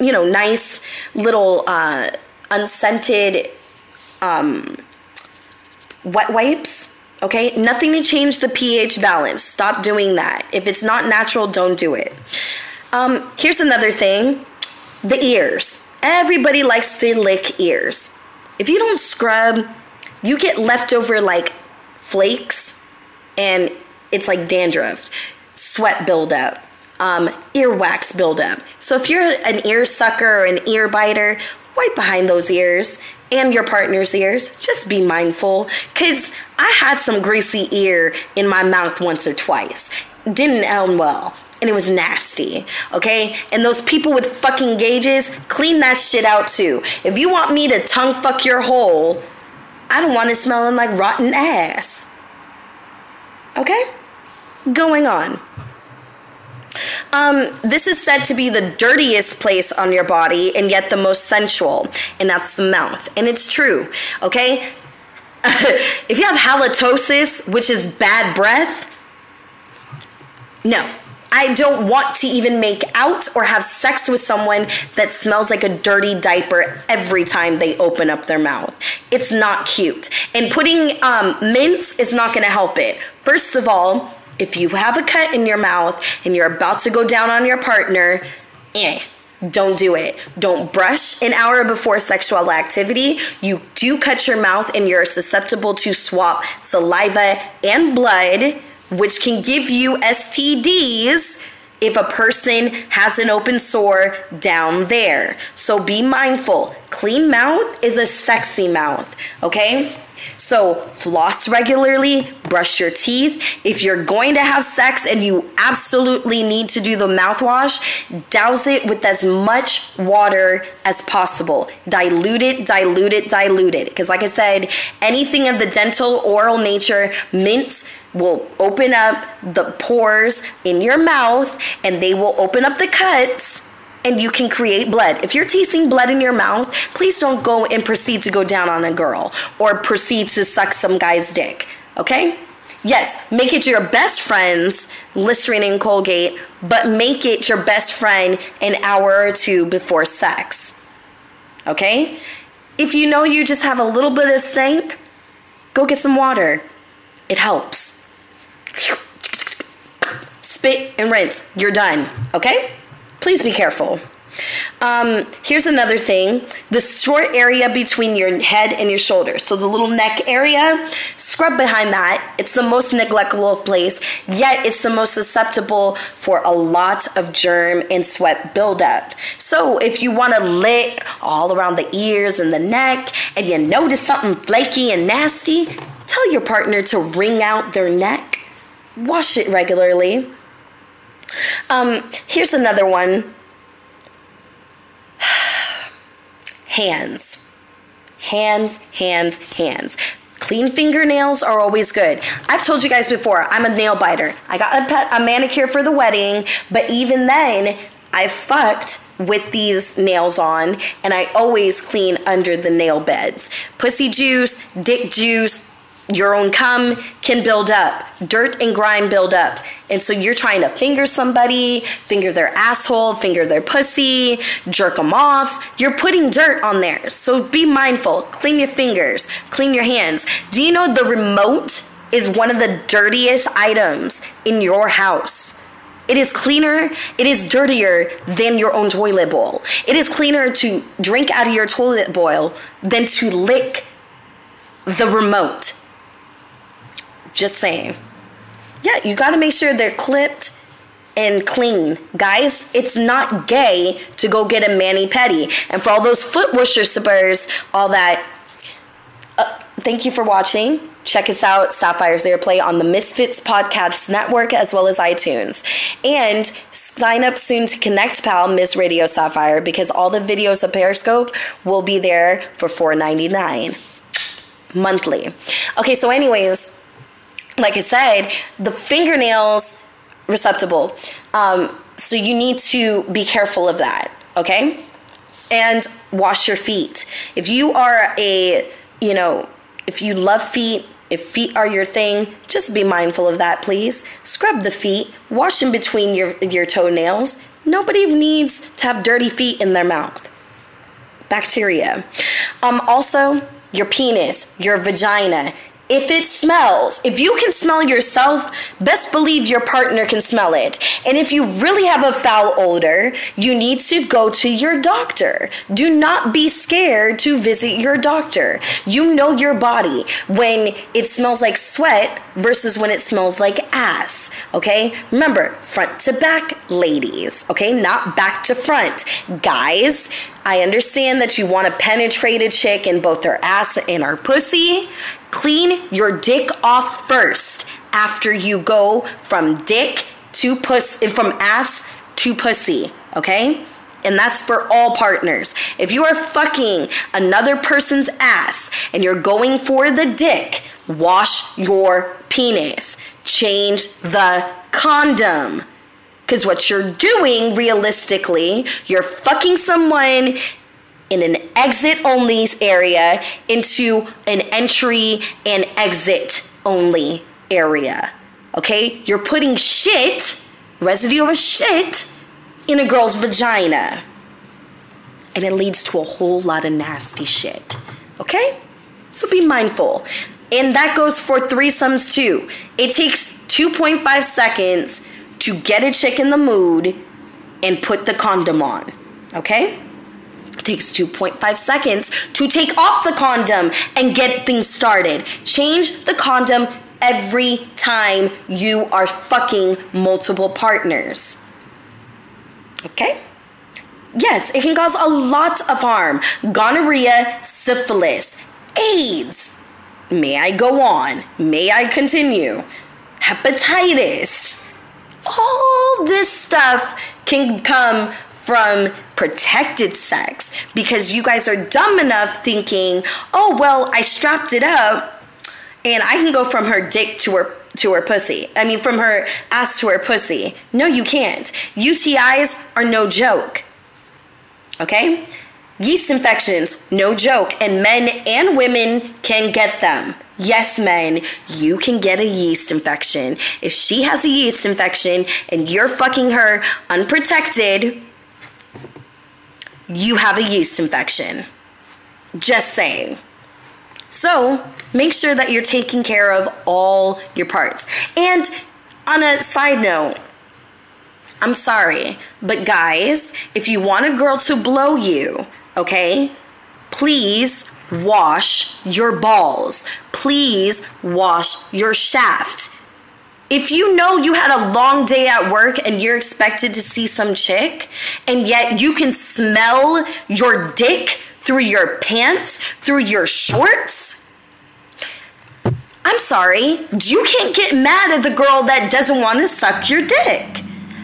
you know, nice little uh, unscented um, wet wipes Okay, nothing to change the pH balance. Stop doing that. If it's not natural, don't do it. Um, here's another thing the ears. Everybody likes to lick ears. If you don't scrub, you get leftover like flakes and it's like dandruff, sweat buildup, um, earwax buildup. So if you're an ear sucker or an ear biter, wipe behind those ears and your partner's ears. Just be mindful because I had some greasy ear in my mouth once or twice. Didn't end well. And it was nasty, okay? And those people with fucking gauges, clean that shit out too. If you want me to tongue fuck your hole, I don't want it smelling like rotten ass. Okay? Going on. Um, this is said to be the dirtiest place on your body and yet the most sensual, and that's the mouth. And it's true, okay? if you have halitosis, which is bad breath, no. I don't want to even make out or have sex with someone that smells like a dirty diaper every time they open up their mouth. It's not cute. And putting um, mints is not going to help it. First of all, if you have a cut in your mouth and you're about to go down on your partner, eh, don't do it. Don't brush an hour before sexual activity. You do cut your mouth and you're susceptible to swap saliva and blood, which can give you STDs if a person has an open sore down there. So be mindful. Clean mouth is a sexy mouth, okay? So, floss regularly, brush your teeth. If you're going to have sex and you absolutely need to do the mouthwash, douse it with as much water as possible. Dilute it, dilute it, dilute it. Because, like I said, anything of the dental, oral nature, mints will open up the pores in your mouth and they will open up the cuts and you can create blood. If you're tasting blood in your mouth, please don't go and proceed to go down on a girl or proceed to suck some guy's dick, okay? Yes, make it your best friend's Listerine and Colgate, but make it your best friend an hour or two before sex. Okay? If you know you just have a little bit of stink, go get some water. It helps. Spit and rinse. You're done. Okay? Please be careful. Um, here's another thing the short area between your head and your shoulders. So, the little neck area, scrub behind that. It's the most neglectful place, yet, it's the most susceptible for a lot of germ and sweat buildup. So, if you want to lick all around the ears and the neck and you notice something flaky and nasty, tell your partner to wring out their neck, wash it regularly Um, here's another one. hands. Hands, hands, hands. Clean fingernails are always good. I've told you guys before, I'm a nail biter. I got a, pet, a manicure for the wedding, but even then, I fucked with these nails on and I always clean under the nail beds. Pussy juice, dick juice, your own cum can build up. Dirt and grime build up. And so you're trying to finger somebody, finger their asshole, finger their pussy, jerk them off. You're putting dirt on there. So be mindful. Clean your fingers, clean your hands. Do you know the remote is one of the dirtiest items in your house? It is cleaner, it is dirtier than your own toilet bowl. It is cleaner to drink out of your toilet bowl than to lick the remote. Just saying. Yeah, you got to make sure they're clipped and clean. Guys, it's not gay to go get a mani pedi. And for all those foot worshippers, all that, uh, thank you for watching. Check us out, Sapphire's Earplay, on the Misfits Podcast Network as well as iTunes. And sign up soon to ConnectPal, Miss Radio Sapphire, because all the videos of Periscope will be there for $4.99 monthly. Okay, so, anyways, like I said, the fingernails receptacle. Um, so you need to be careful of that, okay? And wash your feet. If you are a, you know, if you love feet, if feet are your thing, just be mindful of that, please. Scrub the feet, wash in between your, your toenails. Nobody needs to have dirty feet in their mouth. Bacteria. Um, also, your penis, your vagina, if it smells, if you can smell yourself, best believe your partner can smell it. And if you really have a foul odor, you need to go to your doctor. Do not be scared to visit your doctor. You know your body when it smells like sweat versus when it smells like ass. Okay? Remember, front to back, ladies. Okay? Not back to front. Guys, I understand that you want to penetrate a chick in both her ass and her pussy. Clean your dick off first after you go from dick to puss eh, from ass to pussy, okay? And that's for all partners. If you are fucking another person's ass and you're going for the dick, wash your penis. Change the condom. Because what you're doing realistically, you're fucking someone in an exit only area into an entry and exit only area. Okay? You're putting shit, residue of a shit, in a girl's vagina. And it leads to a whole lot of nasty shit. Okay? So be mindful. And that goes for threesomes too. It takes 2.5 seconds to get a chick in the mood and put the condom on. Okay? Takes 2.5 seconds to take off the condom and get things started. Change the condom every time you are fucking multiple partners. Okay? Yes, it can cause a lot of harm. Gonorrhea, syphilis, AIDS. May I go on? May I continue? Hepatitis. All this stuff can come from protected sex because you guys are dumb enough thinking, oh, well, I strapped it up and I can go from her dick to her to her pussy. I mean, from her ass to her pussy. No, you can't. UTIs are no joke. Okay? Yeast infections, no joke. And men and women can get them. Yes, men, you can get a yeast infection. If she has a yeast infection and you're fucking her unprotected, you have a yeast infection. Just saying. So, make sure that you're taking care of all your parts. And on a side note, I'm sorry, but guys, if you want a girl to blow you, okay, please wash your balls. Please wash your shaft if you know you had a long day at work and you're expected to see some chick, and yet you can smell your dick through your pants, through your shorts, I'm sorry, you can't get mad at the girl that doesn't want to suck your dick.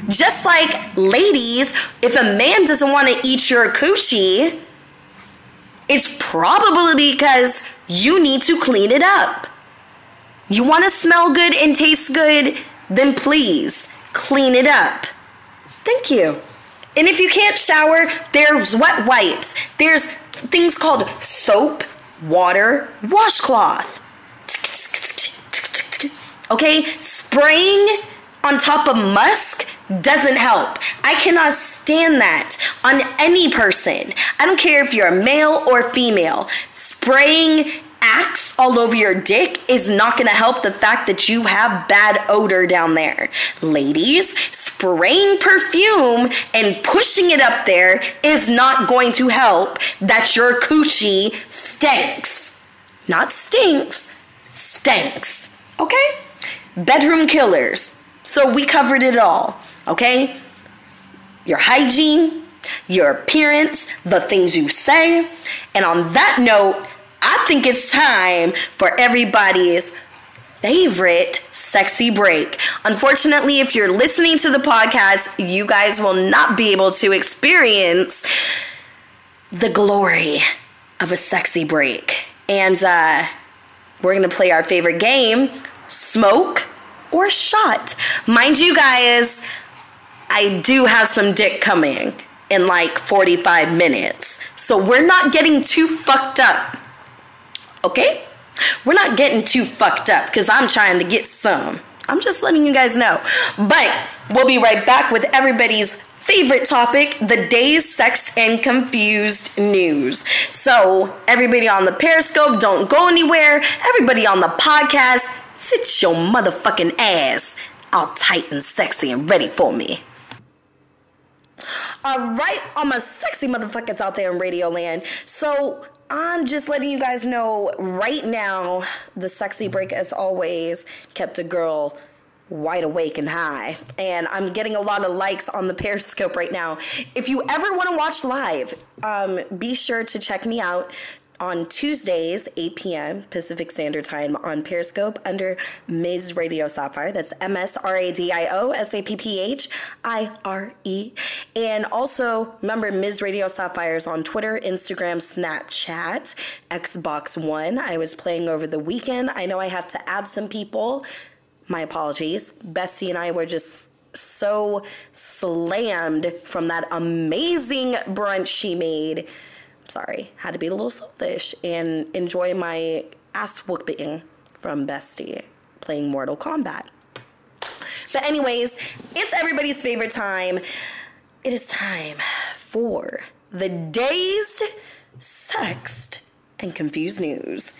Just like ladies, if a man doesn't want to eat your coochie, it's probably because you need to clean it up. You want to smell good and taste good? Then please clean it up. Thank you. And if you can't shower, there's wet wipes. There's things called soap, water, washcloth. Okay? Spraying on top of musk doesn't help. I cannot stand that on any person. I don't care if you're a male or female. Spraying axe all over your dick is not going to help the fact that you have bad odor down there. Ladies, spraying perfume and pushing it up there is not going to help that your coochie stinks. Not stinks, stinks. Okay? Bedroom killers. So we covered it all. Okay? Your hygiene, your appearance, the things you say. And on that note, I think it's time for everybody's favorite sexy break. Unfortunately, if you're listening to the podcast, you guys will not be able to experience the glory of a sexy break. And uh, we're gonna play our favorite game smoke or shot. Mind you, guys, I do have some dick coming in like 45 minutes. So we're not getting too fucked up. Okay? We're not getting too fucked up because I'm trying to get some. I'm just letting you guys know. But we'll be right back with everybody's favorite topic the day's sex and confused news. So, everybody on the Periscope, don't go anywhere. Everybody on the podcast, sit your motherfucking ass all tight and sexy and ready for me. All right, all my sexy motherfuckers out there in Radio Land. So, I'm just letting you guys know right now, the sexy break, as always, kept a girl wide awake and high. And I'm getting a lot of likes on the Periscope right now. If you ever want to watch live, um, be sure to check me out on Tuesdays, 8 p.m. Pacific Standard Time on Periscope under Ms. Radio Sapphire. That's M S R A D I O S A P P H I R E. And also, remember, Ms. Radio Sapphires on Twitter, Instagram, Snapchat, Xbox One. I was playing over the weekend. I know I have to add some people. My apologies. Bestie and I were just so slammed from that amazing brunch she made sorry, had to be a little selfish and enjoy my ass whooping from Bestie playing Mortal Kombat. But, anyways, it's everybody's favorite time. It is time for the dazed, sexed, and confused news.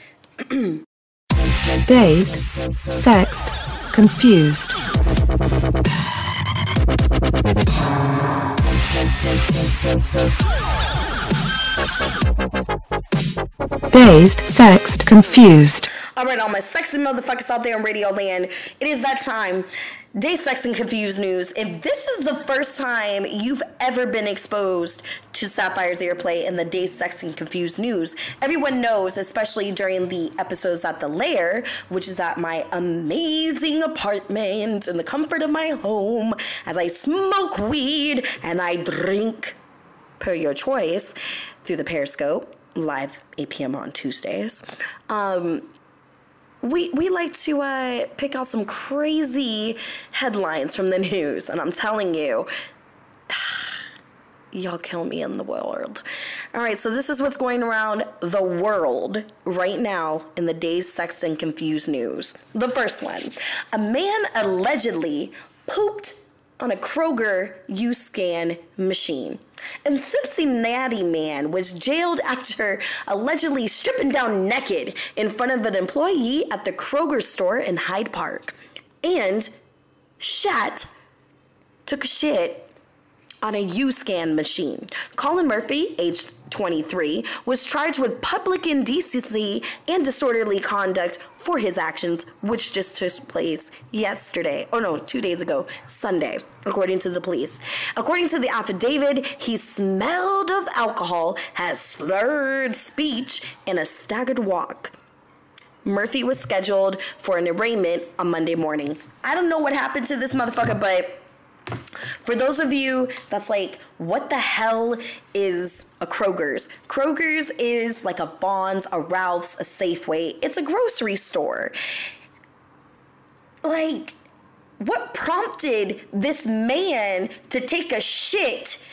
dazed, sexed, confused. Dazed, sexed, confused. All right, all my sexy motherfuckers out there in Radio Land, it is that time. Day Sex and Confused News. If this is the first time you've ever been exposed to Sapphire's Earplay in the Day Sex and Confused News, everyone knows, especially during the episodes at the Lair, which is at my amazing apartment in the comfort of my home, as I smoke weed and I drink per your choice through the Periscope, live 8 p.m. on Tuesdays. Um, we, we like to uh, pick out some crazy headlines from the news, and I'm telling you, y'all kill me in the world. All right, so this is what's going around the world right now in the day's sex and confused news. The first one a man allegedly pooped on a Kroger U scan machine. And Cincinnati man was jailed after allegedly stripping down naked in front of an employee at the Kroger store in Hyde Park. And Shat took a shit on a U-scan machine. Colin Murphy, age 23, was charged with public indecency and disorderly conduct for his actions, which just took place yesterday, or no, two days ago, Sunday, according to the police. According to the affidavit, he smelled of alcohol, has slurred speech, and a staggered walk. Murphy was scheduled for an arraignment on Monday morning. I don't know what happened to this motherfucker, but For those of you that's like, what the hell is a Kroger's? Kroger's is like a Vons, a Ralph's, a Safeway. It's a grocery store. Like, what prompted this man to take a shit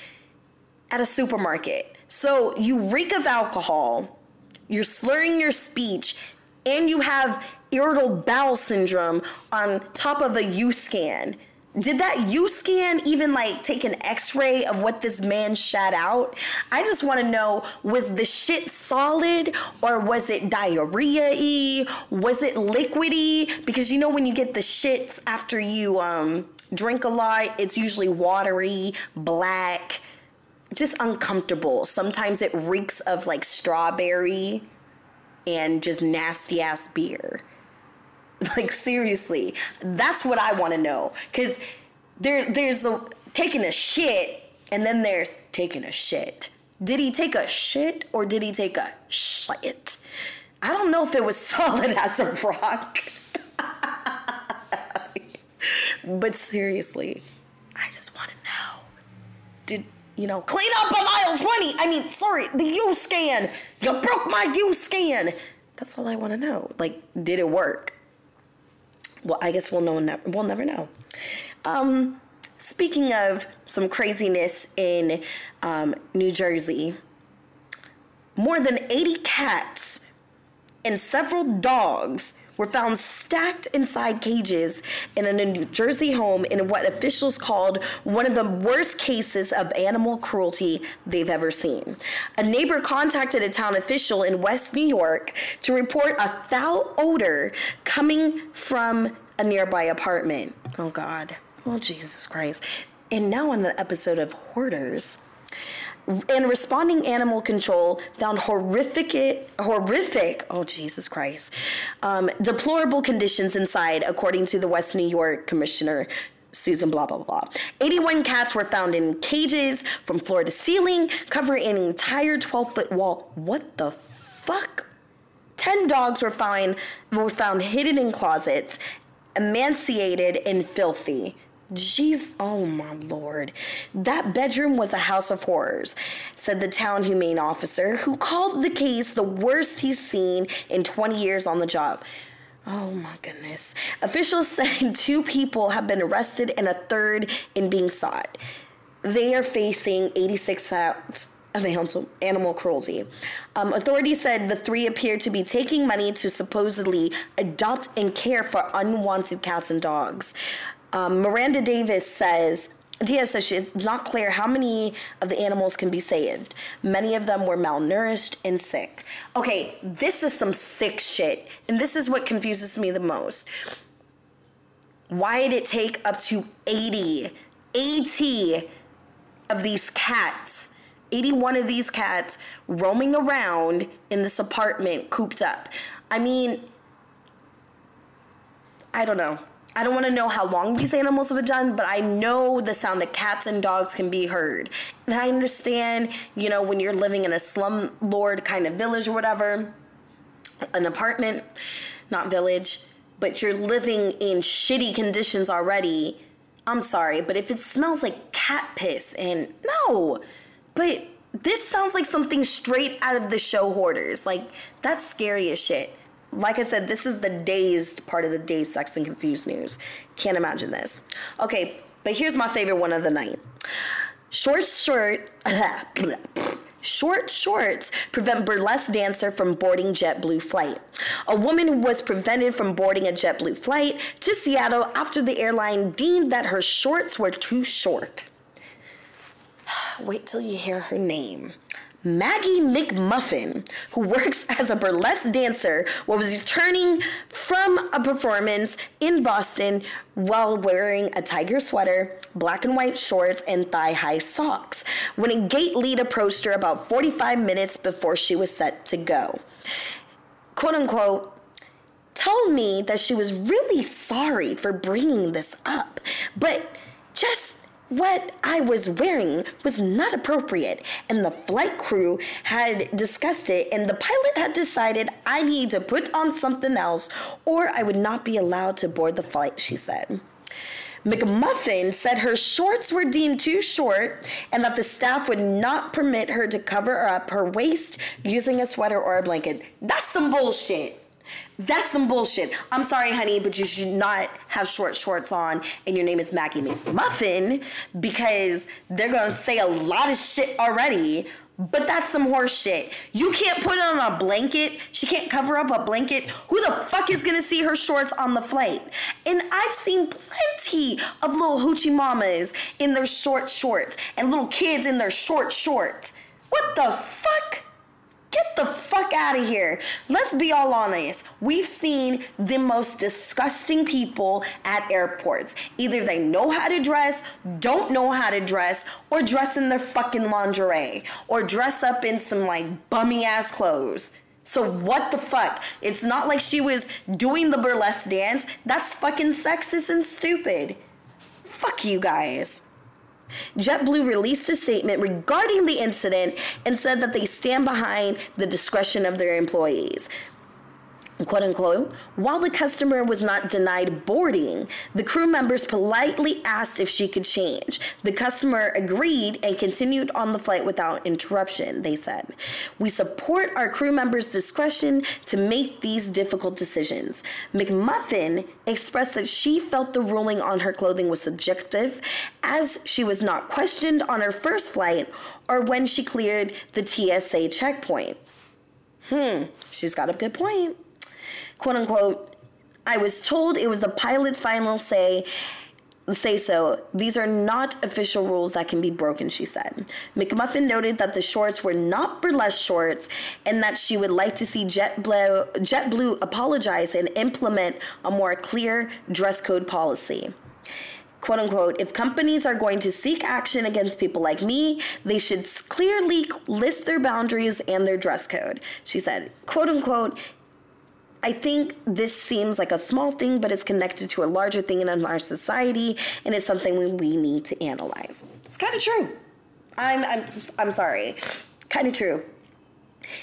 at a supermarket? So you reek of alcohol, you're slurring your speech, and you have irritable bowel syndrome on top of a U scan. Did that U scan even like take an x ray of what this man shat out? I just want to know was the shit solid or was it diarrhea y? Was it liquidy? Because you know, when you get the shits after you um, drink a lot, it's usually watery, black, just uncomfortable. Sometimes it reeks of like strawberry and just nasty ass beer. Like seriously, that's what I want to know because there there's a taking a shit and then there's taking a shit. Did he take a shit or did he take a shit? I don't know if it was solid as a rock. but seriously, I just want to know. Did you know clean up on aisle 20? I mean, sorry, the U scan. You broke my U scan. That's all I want to know. Like, did it work? Well, I guess we'll know. We'll never know. Um, speaking of some craziness in um, New Jersey, more than 80 cats and several dogs were found stacked inside cages in a New Jersey home in what officials called one of the worst cases of animal cruelty they've ever seen. A neighbor contacted a town official in West New York to report a foul odor coming from a nearby apartment. Oh, God. Oh, Jesus Christ. And now on the episode of Hoarders and responding animal control found horrific horrific oh jesus christ um, deplorable conditions inside according to the west new york commissioner Susan blah blah blah. 81 cats were found in cages from floor to ceiling, covering an entire 12 foot wall. What the fuck? 10 dogs were found were found hidden in closets, emaciated and filthy. Jeez, oh my lord. That bedroom was a house of horrors, said the town humane officer, who called the case the worst he's seen in 20 years on the job. Oh my goodness. Officials said two people have been arrested and a third in being sought. They are facing 86 counts of animal cruelty. Um, authorities said the three appear to be taking money to supposedly adopt and care for unwanted cats and dogs. Um, Miranda Davis says. Diaz says she it's not clear how many of the animals can be saved. Many of them were malnourished and sick. Okay, this is some sick shit. And this is what confuses me the most. Why did it take up to 80, 80 of these cats 81 of these cats roaming around in this apartment cooped up. I mean, I don't know. I don't want to know how long these animals have been done, but I know the sound of cats and dogs can be heard. And I understand, you know, when you're living in a slumlord kind of village or whatever, an apartment, not village, but you're living in shitty conditions already. I'm sorry, but if it smells like cat piss and no, but this sounds like something straight out of the show Hoarders. Like, that's scary as shit. Like I said, this is the dazed part of the dazed, sex, and confused news. Can't imagine this. Okay, but here's my favorite one of the night. Short short, short shorts prevent burlesque dancer from boarding JetBlue flight. A woman was prevented from boarding a JetBlue flight to Seattle after the airline deemed that her shorts were too short. Wait till you hear her name. Maggie McMuffin, who works as a burlesque dancer, was returning from a performance in Boston while wearing a tiger sweater, black and white shorts, and thigh high socks when a gate lead approached her about 45 minutes before she was set to go. Quote unquote, told me that she was really sorry for bringing this up, but just what I was wearing was not appropriate, and the flight crew had discussed it, and the pilot had decided I need to put on something else or I would not be allowed to board the flight, she said. McMuffin said her shorts were deemed too short and that the staff would not permit her to cover up her waist using a sweater or a blanket. That's some bullshit. That's some bullshit. I'm sorry, honey, but you should not have short shorts on and your name is Maggie McMuffin because they're gonna say a lot of shit already. But that's some horse shit. You can't put on a blanket. She can't cover up a blanket. Who the fuck is gonna see her shorts on the flight? And I've seen plenty of little hoochie mamas in their short shorts and little kids in their short shorts. What the fuck? Get the fuck out of here. Let's be all honest. We've seen the most disgusting people at airports. Either they know how to dress, don't know how to dress, or dress in their fucking lingerie, or dress up in some like bummy ass clothes. So what the fuck? It's not like she was doing the burlesque dance. That's fucking sexist and stupid. Fuck you guys. JetBlue released a statement regarding the incident and said that they stand behind the discretion of their employees. Quote unquote, while the customer was not denied boarding, the crew members politely asked if she could change. The customer agreed and continued on the flight without interruption, they said. We support our crew members' discretion to make these difficult decisions. McMuffin expressed that she felt the ruling on her clothing was subjective as she was not questioned on her first flight or when she cleared the TSA checkpoint. Hmm, she's got a good point quote unquote, I was told it was the pilot's final say say so. These are not official rules that can be broken, she said. McMuffin noted that the shorts were not burlesque shorts and that she would like to see JetBlue, JetBlue apologize and implement a more clear dress code policy. Quote unquote, if companies are going to seek action against people like me, they should clearly list their boundaries and their dress code. She said, quote unquote, I think this seems like a small thing, but it's connected to a larger thing in our society, and it's something we need to analyze. It's kind of true. I'm, I'm, I'm sorry. Kind of true.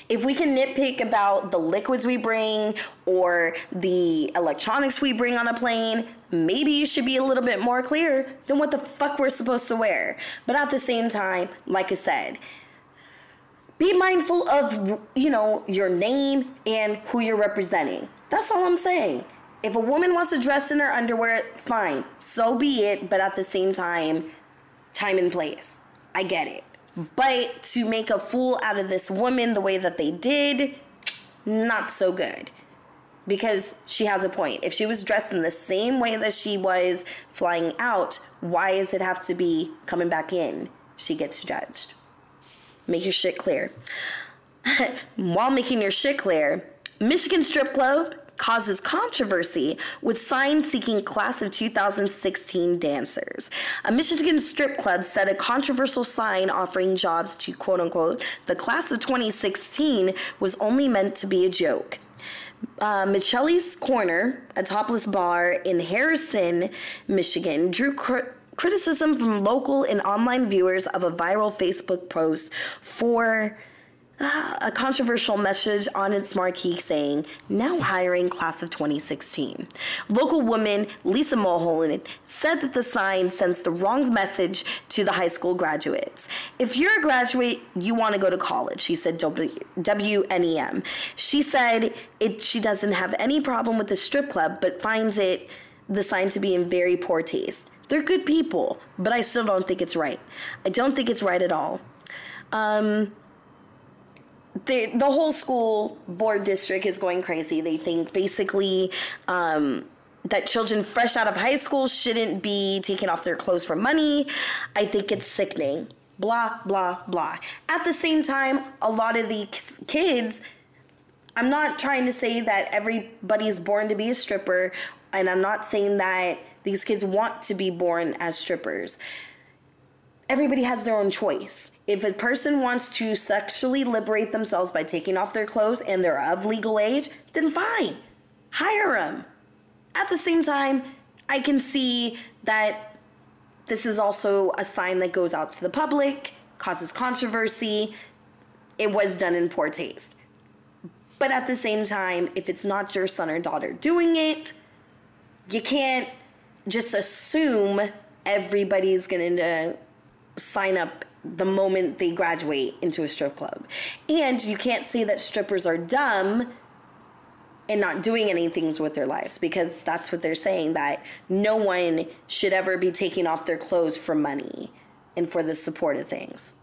If we can nitpick about the liquids we bring or the electronics we bring on a plane, maybe you should be a little bit more clear than what the fuck we're supposed to wear. But at the same time, like I said, be mindful of you know your name and who you're representing. That's all i'm saying. If a woman wants to dress in her underwear fine. So be it but at the same time time and place. I get it. But to make a fool out of this woman the way that they did not so good. Because she has a point. If she was dressed in the same way that she was flying out why does it have to be coming back in? She gets judged Make your shit clear. While making your shit clear, Michigan Strip Club causes controversy with signs seeking class of 2016 dancers. A Michigan strip club set a controversial sign offering jobs to quote unquote the class of 2016 was only meant to be a joke. Uh, Michelle's Corner, a topless bar in Harrison, Michigan, drew cr- criticism from local and online viewers of a viral Facebook post for uh, a controversial message on its marquee saying, now hiring class of 2016. Local woman Lisa Mulholland said that the sign sends the wrong message to the high school graduates. If you're a graduate, you want to go to college, she said WNEM. She said it, she doesn't have any problem with the strip club, but finds it the sign to be in very poor taste. They're good people, but I still don't think it's right. I don't think it's right at all. Um, the, the whole school board district is going crazy. They think basically um, that children fresh out of high school shouldn't be taking off their clothes for money. I think it's sickening. Blah, blah, blah. At the same time, a lot of these kids, I'm not trying to say that everybody is born to be a stripper, and I'm not saying that these kids want to be born as strippers. Everybody has their own choice. If a person wants to sexually liberate themselves by taking off their clothes and they're of legal age, then fine. Hire them. At the same time, I can see that this is also a sign that goes out to the public, causes controversy. It was done in poor taste. But at the same time, if it's not your son or daughter doing it, you can't just assume everybody's going to uh, sign up the moment they graduate into a strip club. And you can't say that strippers are dumb and not doing anything with their lives because that's what they're saying that no one should ever be taking off their clothes for money and for the support of things.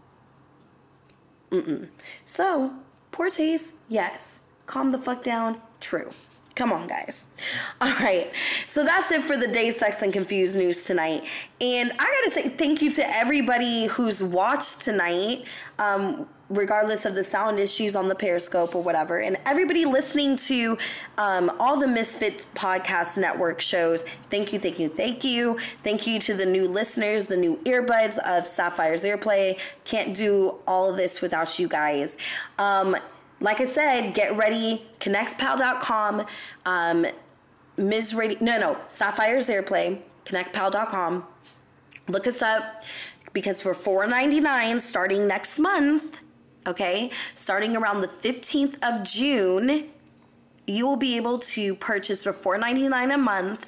Mm-mm. So, poor taste, yes. Calm the fuck down, true. Come on, guys. All right. So that's it for the day sex and confused news tonight. And I got to say thank you to everybody who's watched tonight. Um, regardless of the sound issues on the Periscope or whatever. And everybody listening to um, all the Misfits Podcast Network shows, thank you, thank you, thank you. Thank you to the new listeners, the new earbuds of Sapphire's Earplay. Can't do all of this without you guys. Um, like I said, get ready, connectpal.com, um, Ms. Radio, no, no, Sapphire's Earplay, connectpal.com. Look us up because for $4.99 starting next month, okay, starting around the 15th of June, you will be able to purchase for $4.99 a month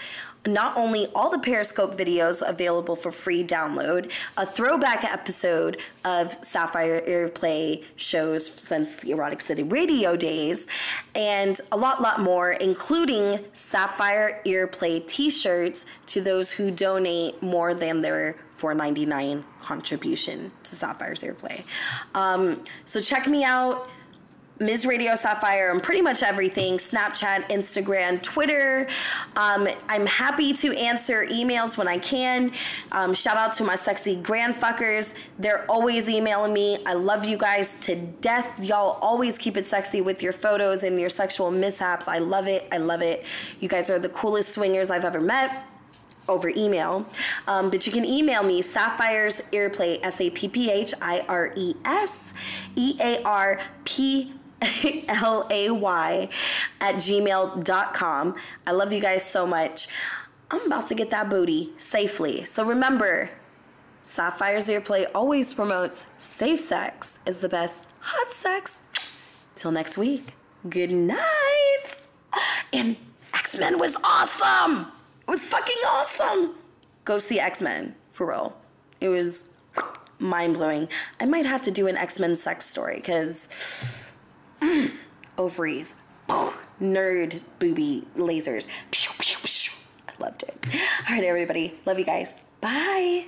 not only all the Periscope videos available for free download, a throwback episode of Sapphire Earplay shows since the Erotic City radio days, and a lot, lot more, including Sapphire Earplay t shirts to those who donate more than their $4.99 contribution to Sapphire's Earplay. Um, so check me out. Ms. Radio Sapphire on pretty much everything Snapchat, Instagram, Twitter. Um, I'm happy to answer emails when I can. Um, shout out to my sexy grandfuckers. They're always emailing me. I love you guys to death. Y'all always keep it sexy with your photos and your sexual mishaps. I love it. I love it. You guys are the coolest swingers I've ever met over email. Um, but you can email me Sapphire's Earplay, S A P P H I R E S E A R P L A Y at gmail.com. I love you guys so much. I'm about to get that booty safely. So remember, Sapphire's Earplay always promotes safe sex is the best hot sex. Till next week, good night. And X Men was awesome. It was fucking awesome. Go see X Men, for real. It was mind blowing. I might have to do an X Men sex story because ovaries, nerd booby lasers. I loved it. All right, everybody. Love you guys. Bye.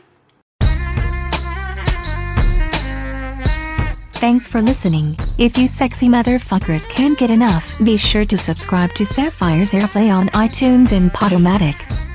Thanks for listening. If you sexy motherfuckers can't get enough, be sure to subscribe to Sapphire's Earplay on iTunes and Podomatic.